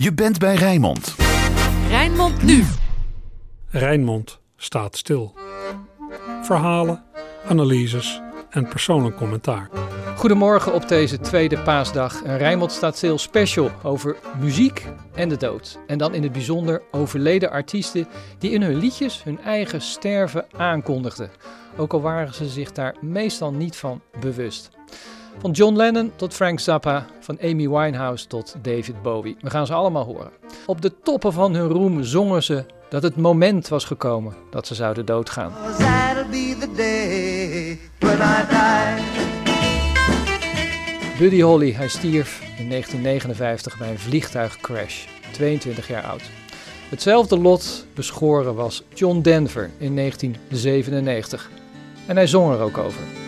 Je bent bij Rijnmond. Rijnmond nu. Rijnmond staat stil. Verhalen, analyses en persoonlijk commentaar. Goedemorgen op deze tweede paasdag. Een Rijnmond staat stil special over muziek en de dood. En dan in het bijzonder overleden artiesten die in hun liedjes hun eigen sterven aankondigden. Ook al waren ze zich daar meestal niet van bewust. Van John Lennon tot Frank Zappa, van Amy Winehouse tot David Bowie. We gaan ze allemaal horen. Op de toppen van hun roem zongen ze dat het moment was gekomen dat ze zouden doodgaan. Buddy Holly, hij stierf in 1959 bij een vliegtuigcrash, 22 jaar oud. Hetzelfde lot beschoren was John Denver in 1997. En hij zong er ook over.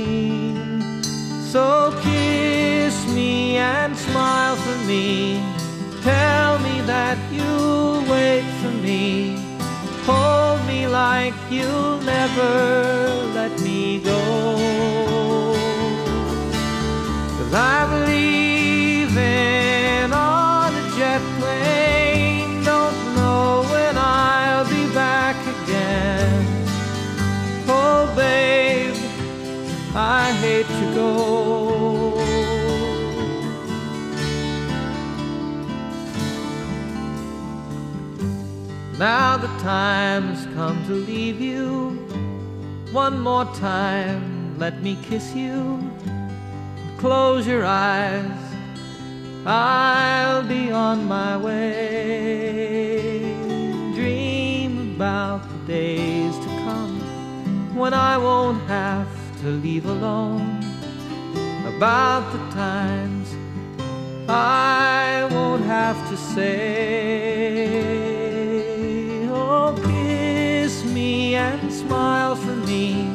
So kiss me and smile for me. Tell me that you'll wait for me. Hold me like you'll never let me go. Cause I'm leaving I hate to go. Now the time's come to leave you. One more time, let me kiss you. Close your eyes, I'll be on my way. Dream about the days to come when I won't have to leave alone. About the times I won't have to say. Oh, kiss me and smile for me.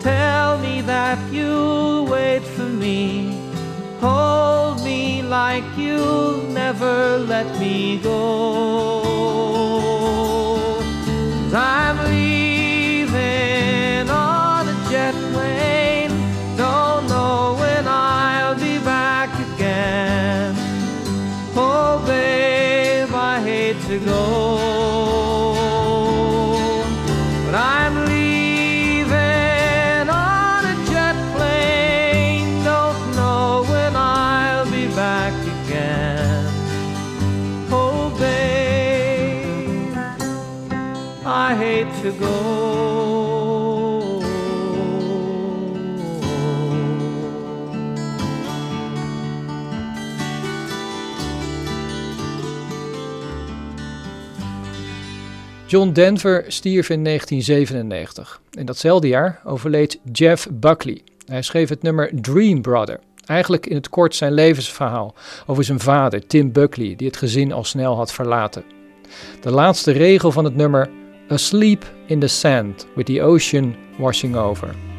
Tell me that you'll wait for me. Hold me like you'll never let me go. I'm John Denver stierf in 1997. In datzelfde jaar overleed Jeff Buckley. Hij schreef het nummer Dream Brother. Eigenlijk in het kort zijn levensverhaal over zijn vader, Tim Buckley, die het gezin al snel had verlaten. De laatste regel van het nummer Asleep in the Sand with the Ocean Washing Over.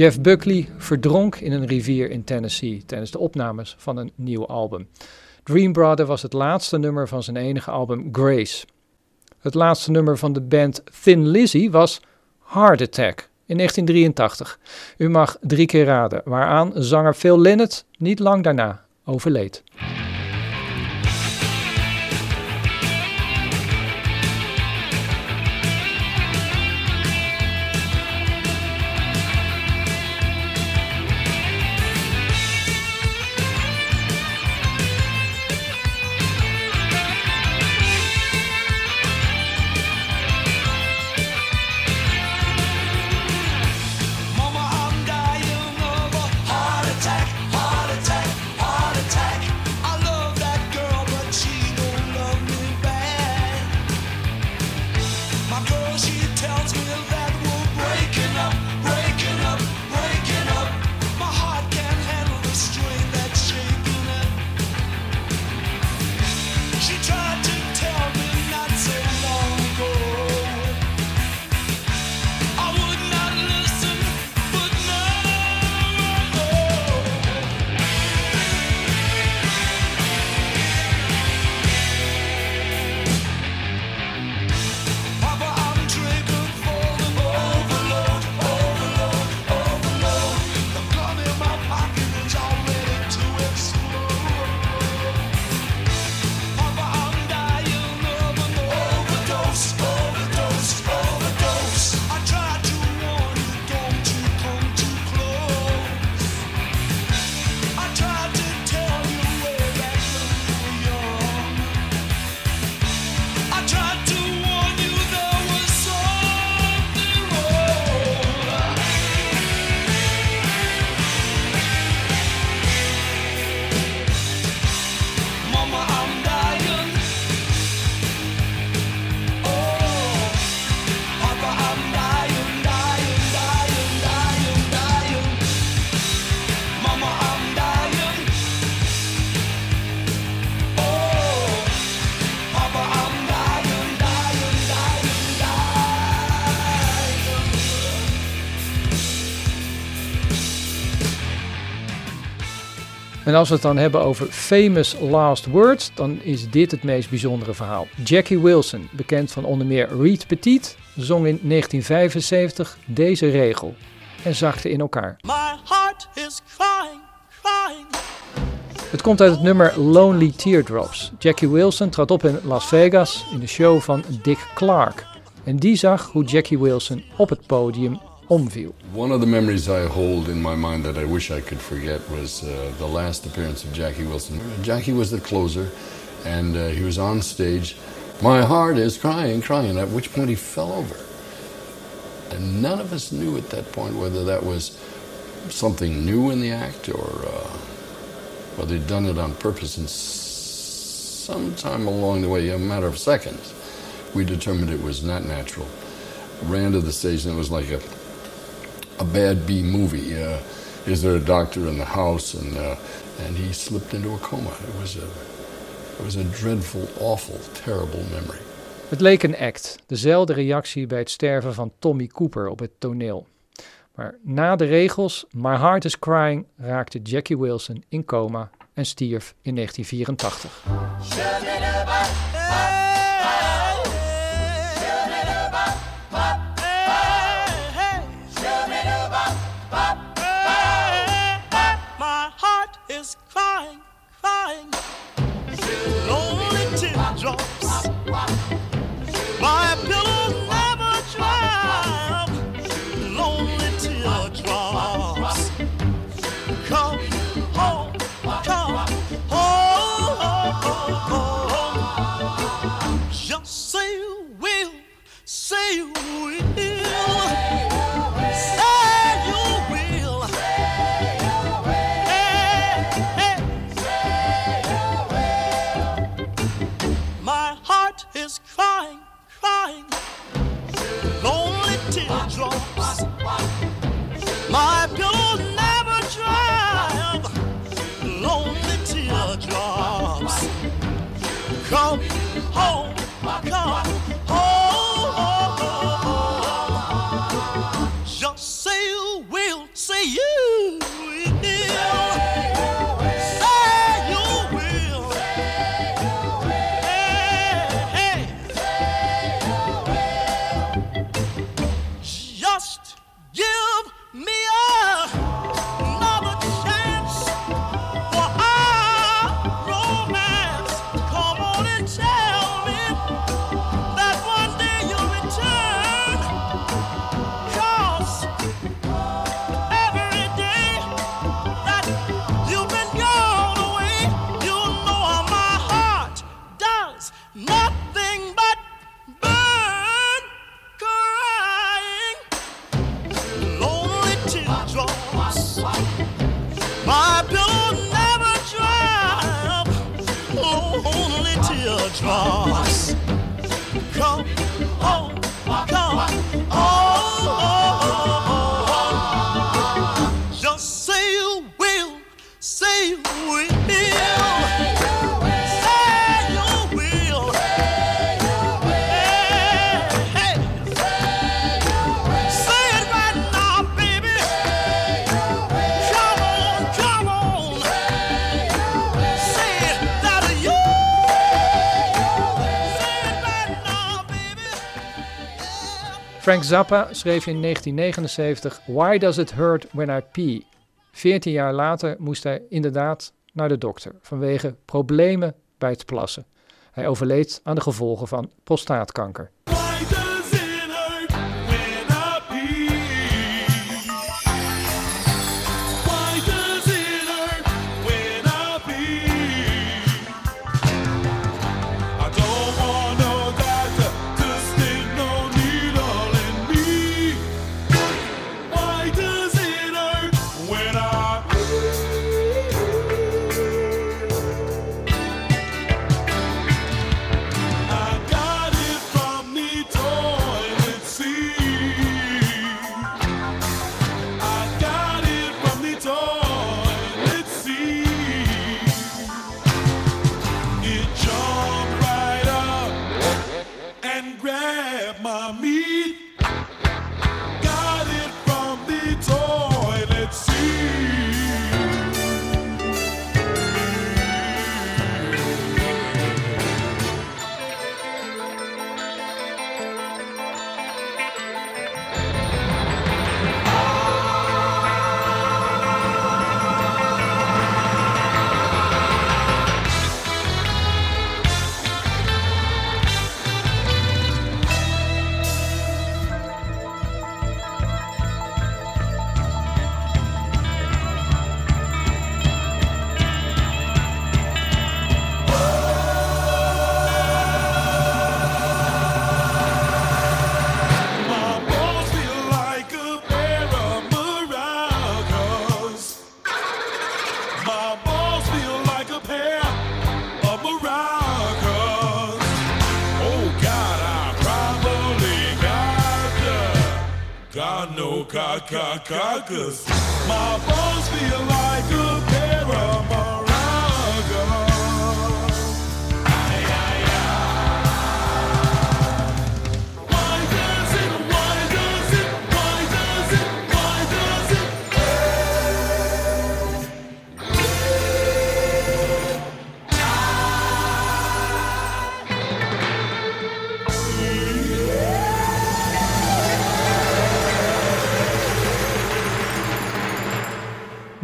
Jeff Buckley verdronk in een rivier in Tennessee tijdens de opnames van een nieuw album. Dream Brother was het laatste nummer van zijn enige album Grace. Het laatste nummer van de band Thin Lizzy was Heart Attack in 1983. U mag drie keer raden, waaraan zanger Phil Lynott niet lang daarna overleed. Als we het dan hebben over famous last words, dan is dit het meest bijzondere verhaal. Jackie Wilson, bekend van onder meer Reed Petit, zong in 1975 deze regel en zakte in elkaar. My heart is crying, crying. Het komt uit het nummer Lonely Teardrops. Jackie Wilson trad op in Las Vegas in de show van Dick Clark. En die zag hoe Jackie Wilson op het podium One of the memories I hold in my mind that I wish I could forget was uh, the last appearance of Jackie Wilson. Jackie was the closer, and uh, he was on stage. My heart is crying, crying, at which point he fell over. And none of us knew at that point whether that was something new in the act or uh, whether he'd done it on purpose. And sometime along the way, a matter of seconds, we determined it was not natural. Ran to the stage, and it was like a a bad B movie. Uh, is there a doctor in the house? And uh, and he slipped into a coma. It was a it was a dreadful, awful, terrible memory. Het leek een act, dezelfde reactie bij het sterven van Tommy Cooper op het toneel. Maar na de regels My Heart is Crying raakte Jackie Wilson in coma en stierf in 1984. my heart is crying, crying. Lonely teardrops. Frank Zappa schreef in 1979 Why Does It Hurt When I Pee? Veertien jaar later moest hij inderdaad naar de dokter vanwege problemen bij het plassen. Hij overleed aan de gevolgen van prostaatkanker. suckers.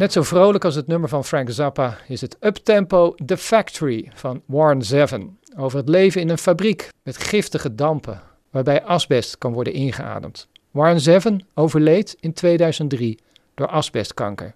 Net zo vrolijk als het nummer van Frank Zappa is het uptempo The Factory van Warren Zevon. Over het leven in een fabriek met giftige dampen, waarbij asbest kan worden ingeademd. Warren Zevon overleed in 2003 door asbestkanker.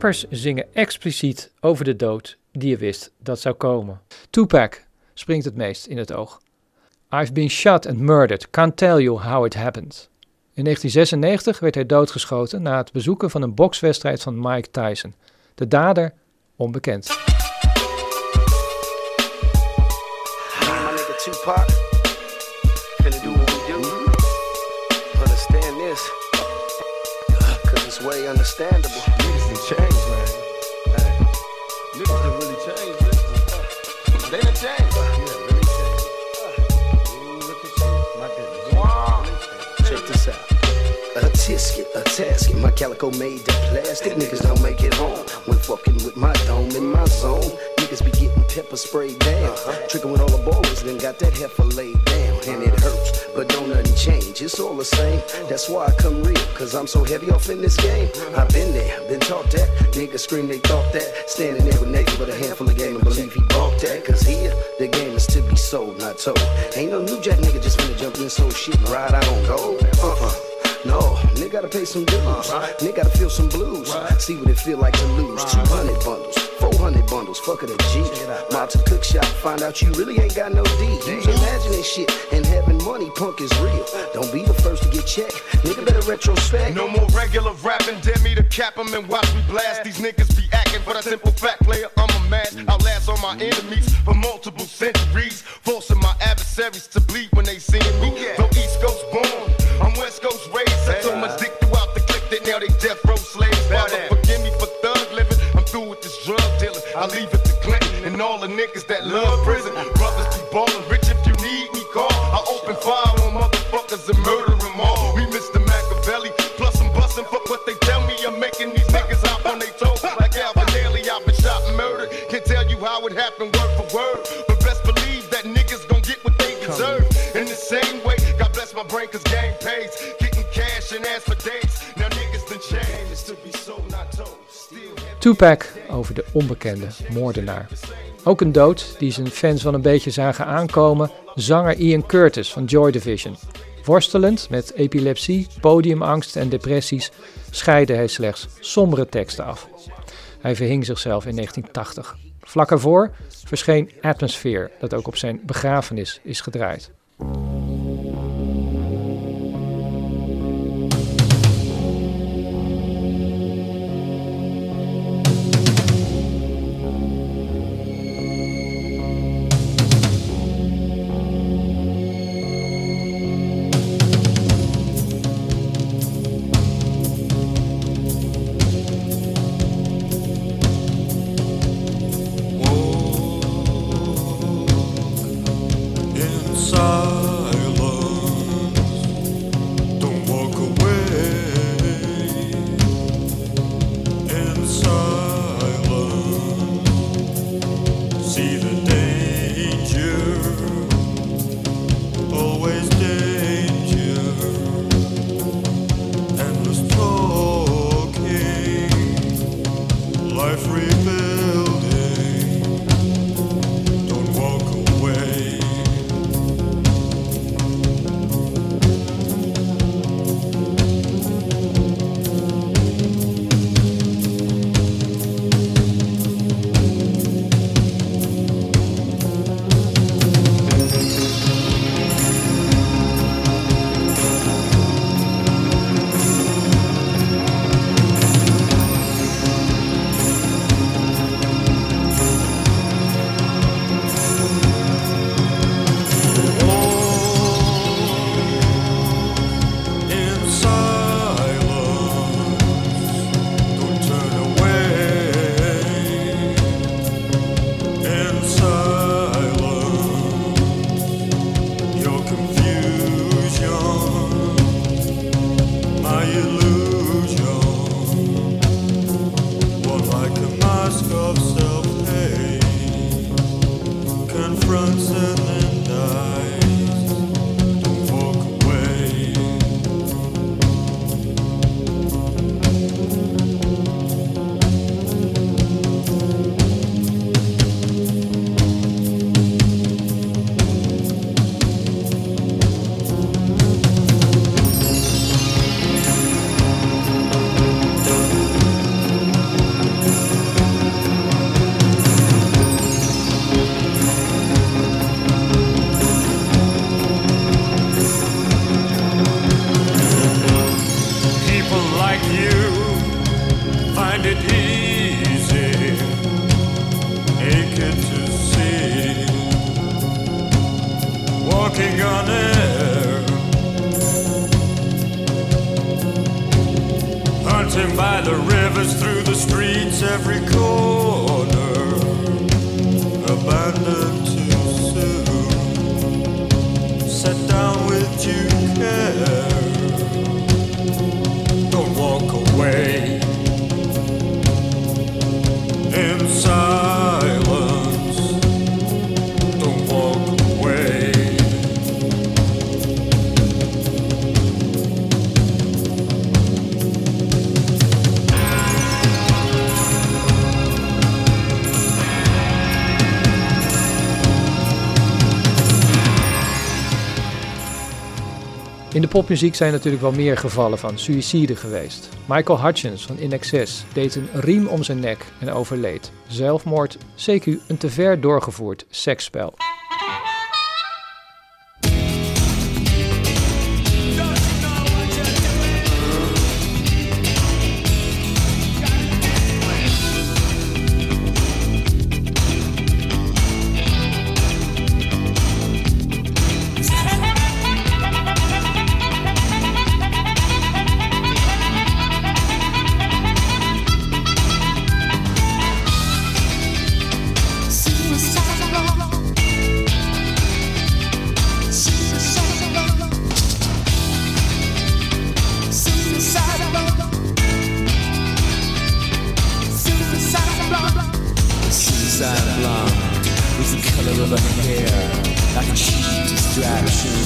Rappers zingen expliciet over de dood die je wist dat zou komen. Tupac springt het meest in het oog. I've been shot and murdered, can't tell you how it happened. In 1996 werd hij doodgeschoten na het bezoeken van een bokswedstrijd van Mike Tyson. De dader onbekend. Me and tisket, a tasket, my calico made of plastic. Niggas don't make it home when fucking with my dome in my zone. Niggas be getting pepper sprayed down. Uh-huh. Tricking with all the boys, then got that heifer laid down. And it hurts, but don't nothing change. It's all the same. That's why I come real, cause I'm so heavy off in this game. I've been there, been taught that. Niggas scream they thought that. Standing there with naked but a handful of game and believe he bought that. Cause here, the game is to be sold, not told. Ain't no new jack nigga just finna jump in so shit and ride out on gold. Uh-uh. No, nigga gotta pay some dues. Nigga gotta feel some blues. See what it feel like to lose. 200 bundles, 400 bundles, fuck it a G. Mob to cook shop, find out you really ain't got no D. Use imagining shit and having money, punk is real. Don't be the first to get checked. Nigga better retrospect. No more regular rapping, dare me to cap 'em and watch me blast. These niggas be acting, but a simple fact player, I'm a match. Outlast mm. all my enemies for multiple centuries, forcing my adversaries to bleed when they see me. Though East Coast born, I'm West Coast raised. I so much dick throughout the clique that now they death row slaves. Father, forgive me for thug living. I'm through with this. I leave it to Clinton and all the niggas that love prison. Brothers be ballin', rich if you need me, call. I open fire on motherfuckers and murder 'em all. We Mr. Machiavelli, plus I'm bustin' for what they tell me. I'm making these niggas hop on they toes like Alvin Ailey. I've been shot and murdered. Can't tell you how it happened word for word, but best believe that niggas gon' get what they deserve. In the same way, God bless my brain 'cause game pays. Getting cash and ask for dates. Tupac over de onbekende moordenaar. Ook een dood die zijn fans wel een beetje zagen aankomen, zanger Ian Curtis van Joy Division. Worstelend met epilepsie, podiumangst en depressies scheidde hij slechts sombere teksten af. Hij verhing zichzelf in 1980. Vlak ervoor verscheen Atmosphere, dat ook op zijn begrafenis is gedraaid. every chord. popmuziek zijn natuurlijk wel meer gevallen van suïcide geweest. Michael Hutchins van In deed een riem om zijn nek en overleed. Zelfmoord, CQ een te ver doorgevoerd seksspel. distraction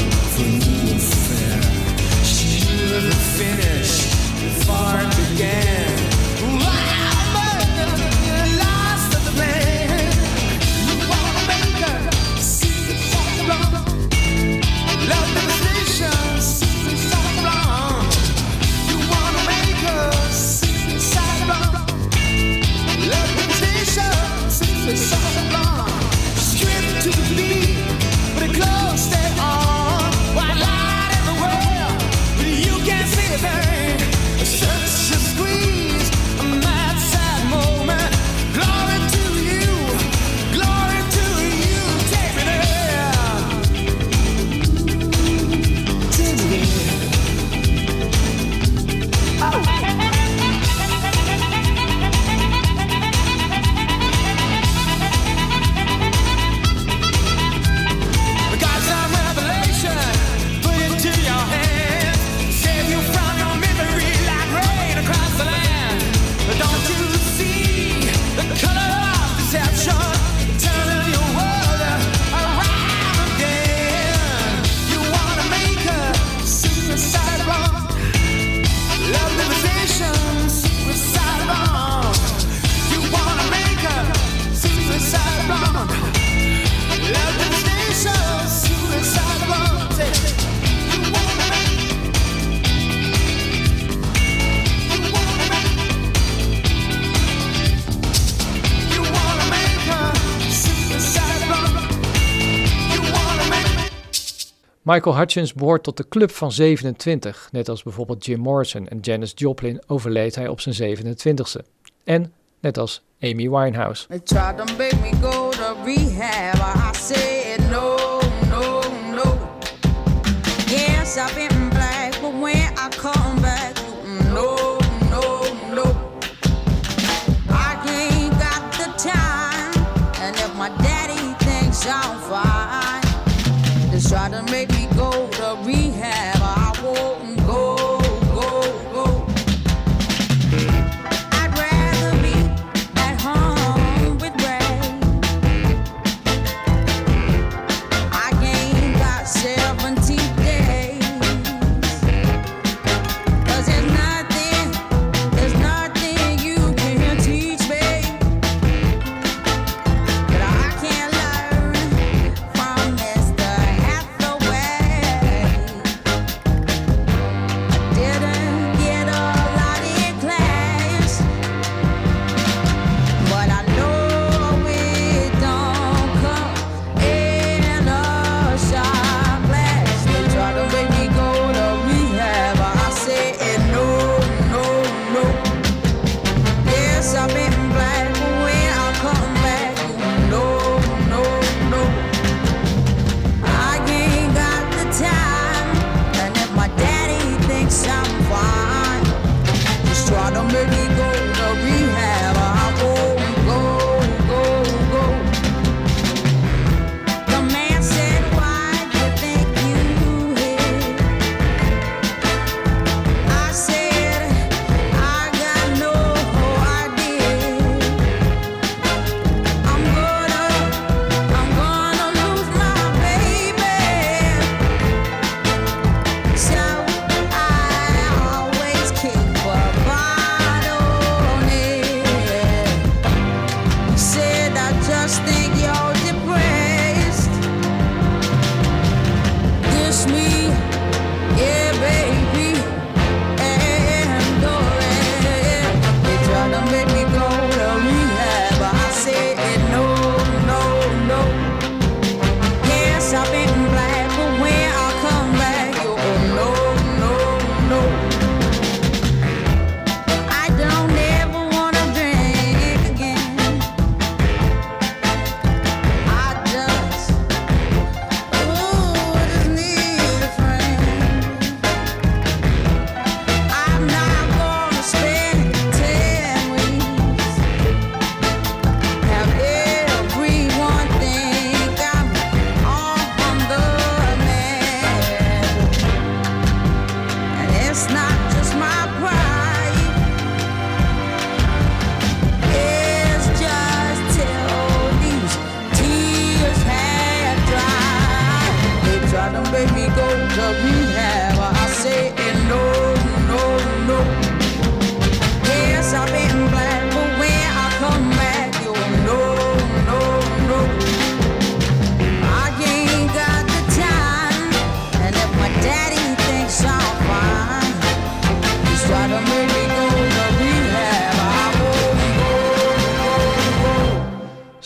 Michael Hutchins behoort tot de club van 27. Net als bijvoorbeeld Jim Morrison en Janis Joplin overleed hij op zijn 27ste. En net als Amy Winehouse.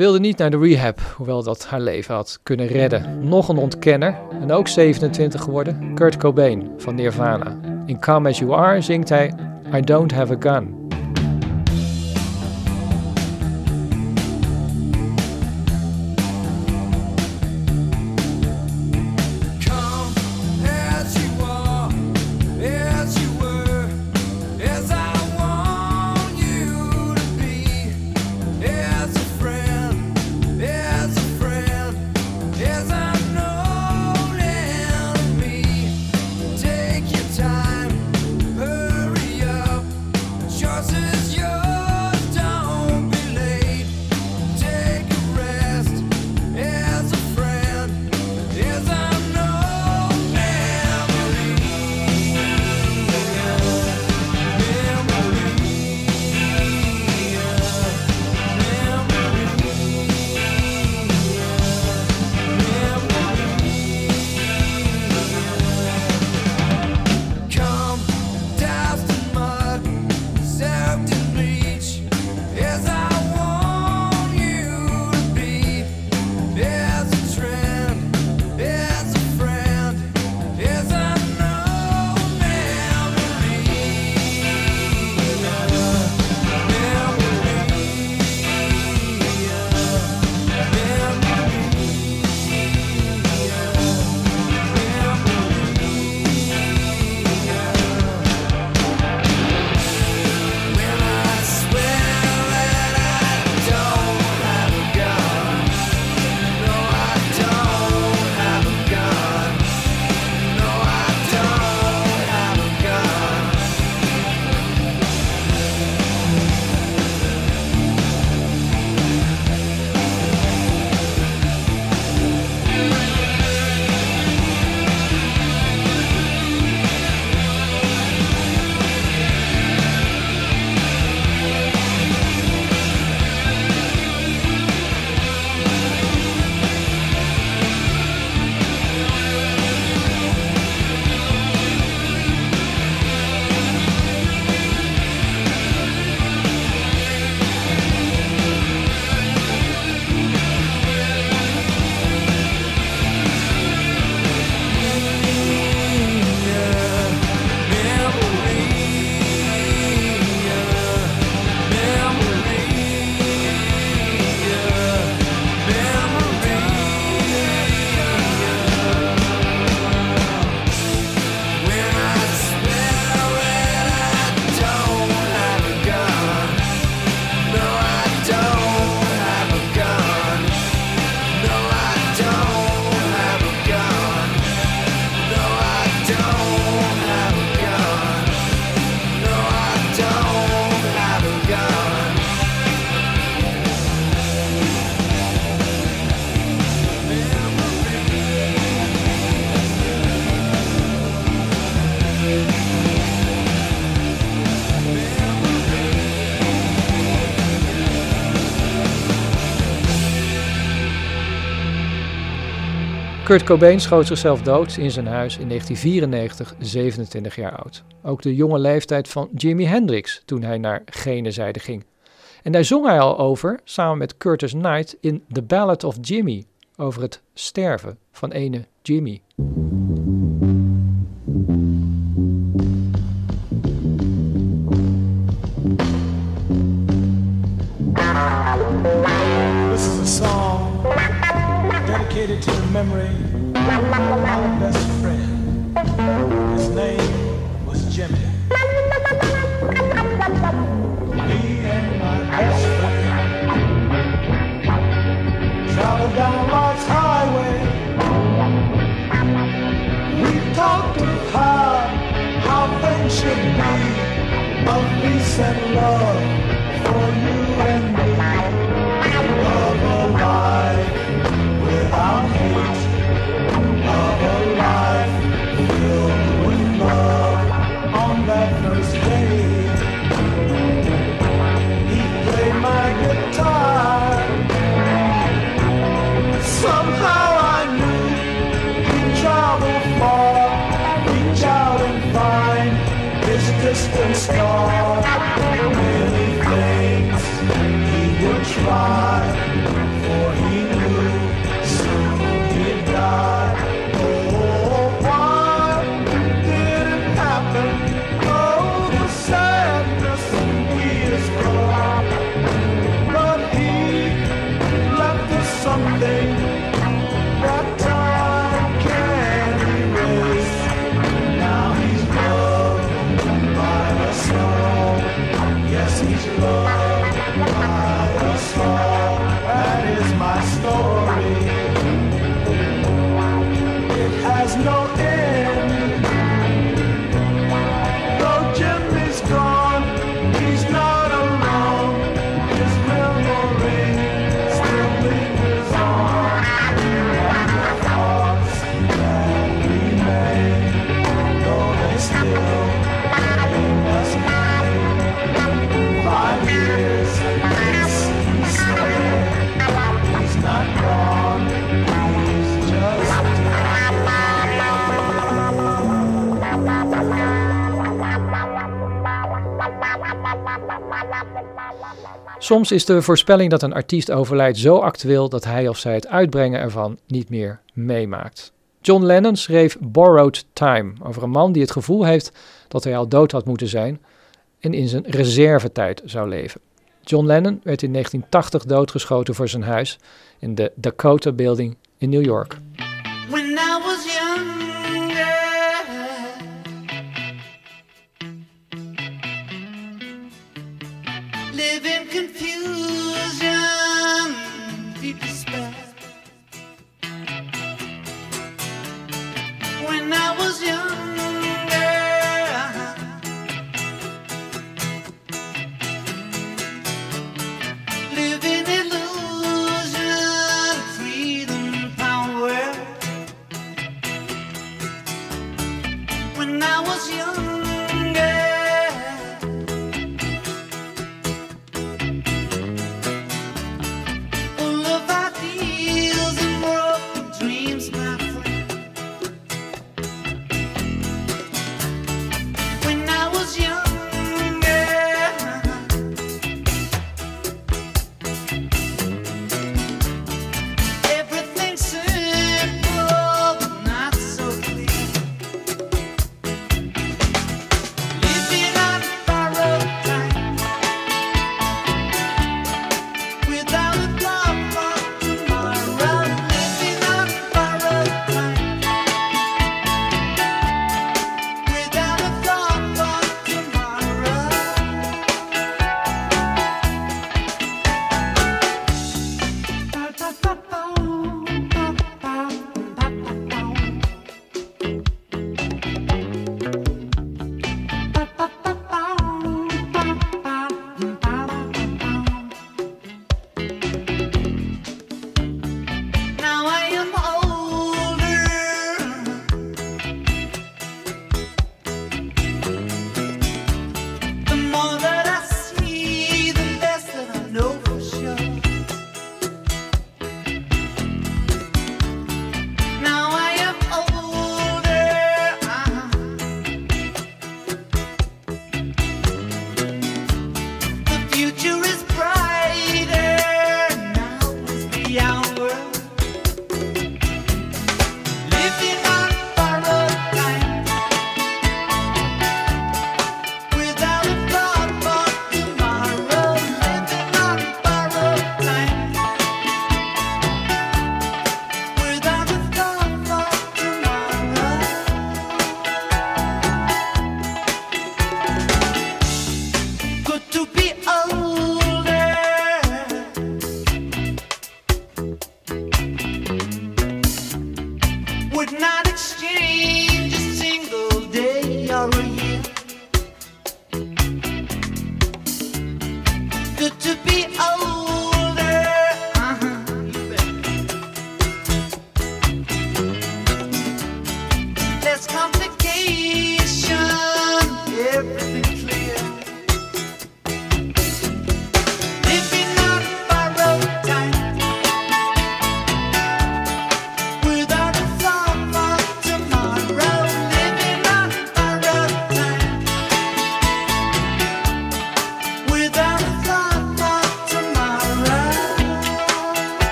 Wilde niet naar de rehab, hoewel dat haar leven had kunnen redden. Nog een ontkenner, en ook 27 geworden, Kurt Cobain van Nirvana. In Come As You Are zingt hij I Don't Have a Gun. Kurt Cobain schoot zichzelf dood in zijn huis in 1994, 27 jaar oud. Ook de jonge leeftijd van Jimi Hendrix toen hij naar gene zijde ging. En daar zong hij al over, samen met Curtis Knight, in The Ballad of Jimmy, over het sterven van ene Jimmy. To the memory of my best friend. His name was Jimmy. Soms is de voorspelling dat een artiest overlijdt zo actueel dat hij of zij het uitbrengen ervan niet meer meemaakt. John Lennon schreef Borrowed Time over een man die het gevoel heeft dat hij al dood had moeten zijn en in zijn reservetijd zou leven. John Lennon werd in 1980 doodgeschoten voor zijn huis in de Dakota Building in New York. live in confusion, deep despair. When I was young.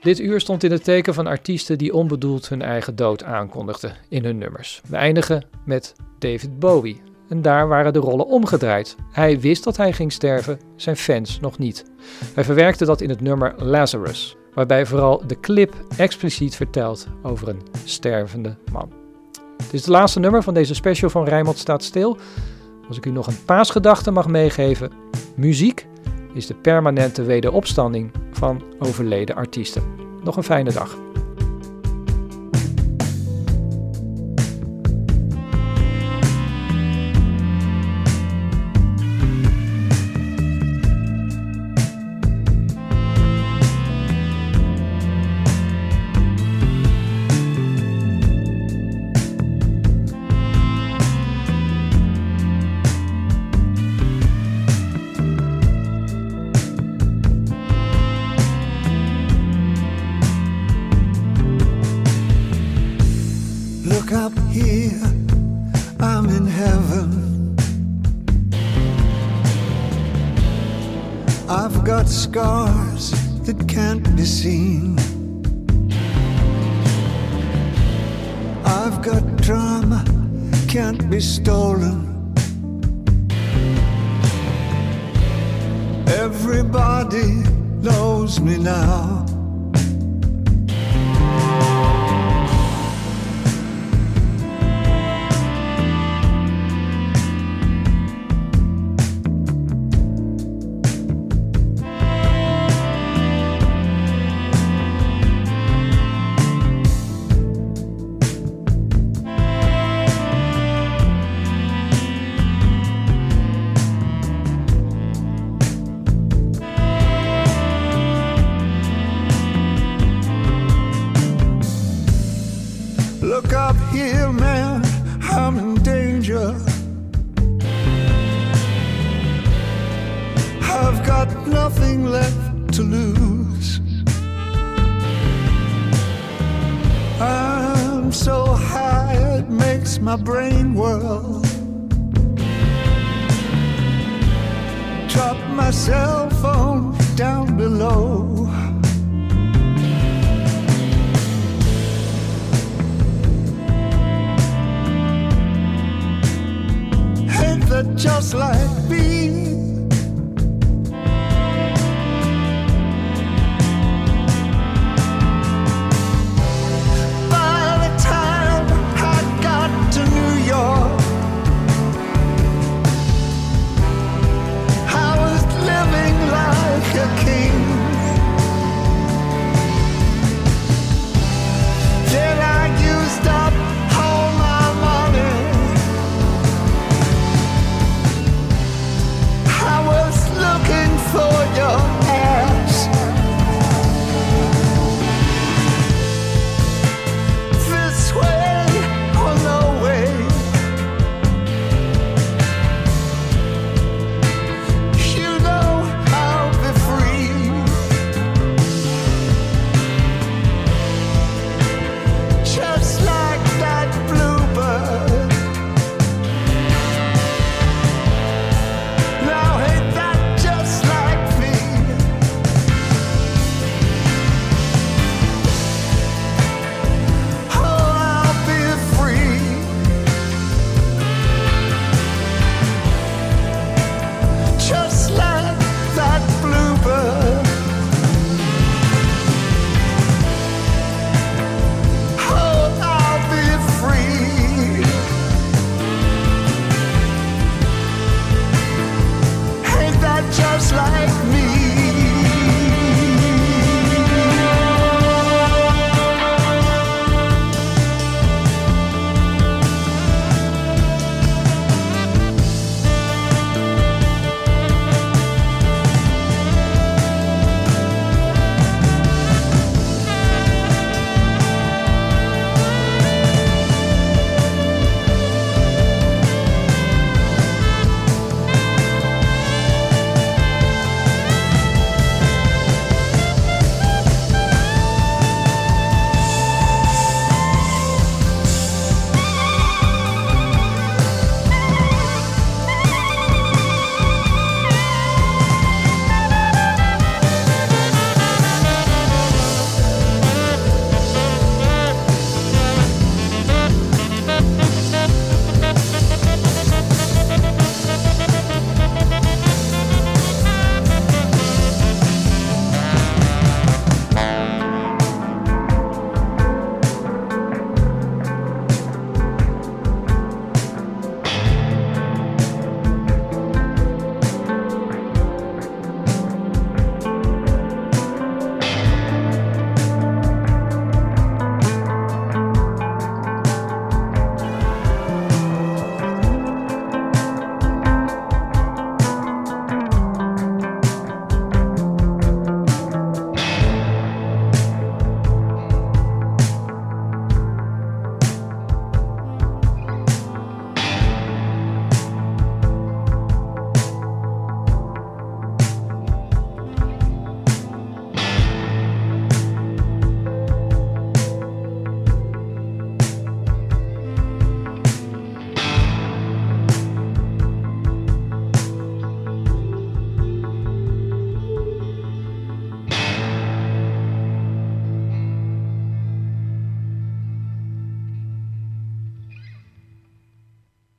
Dit uur stond in het teken van artiesten die onbedoeld hun eigen dood aankondigden in hun nummers. We eindigen met David Bowie. En daar waren de rollen omgedraaid. Hij wist dat hij ging sterven, zijn fans nog niet. Hij verwerkte dat in het nummer Lazarus, waarbij vooral de clip expliciet vertelt over een stervende man. Het is het laatste nummer van deze special van Rijnmond staat stil. Als ik u nog een paasgedachte mag meegeven, muziek is de permanente wederopstanding van overleden artiesten. Nog een fijne dag.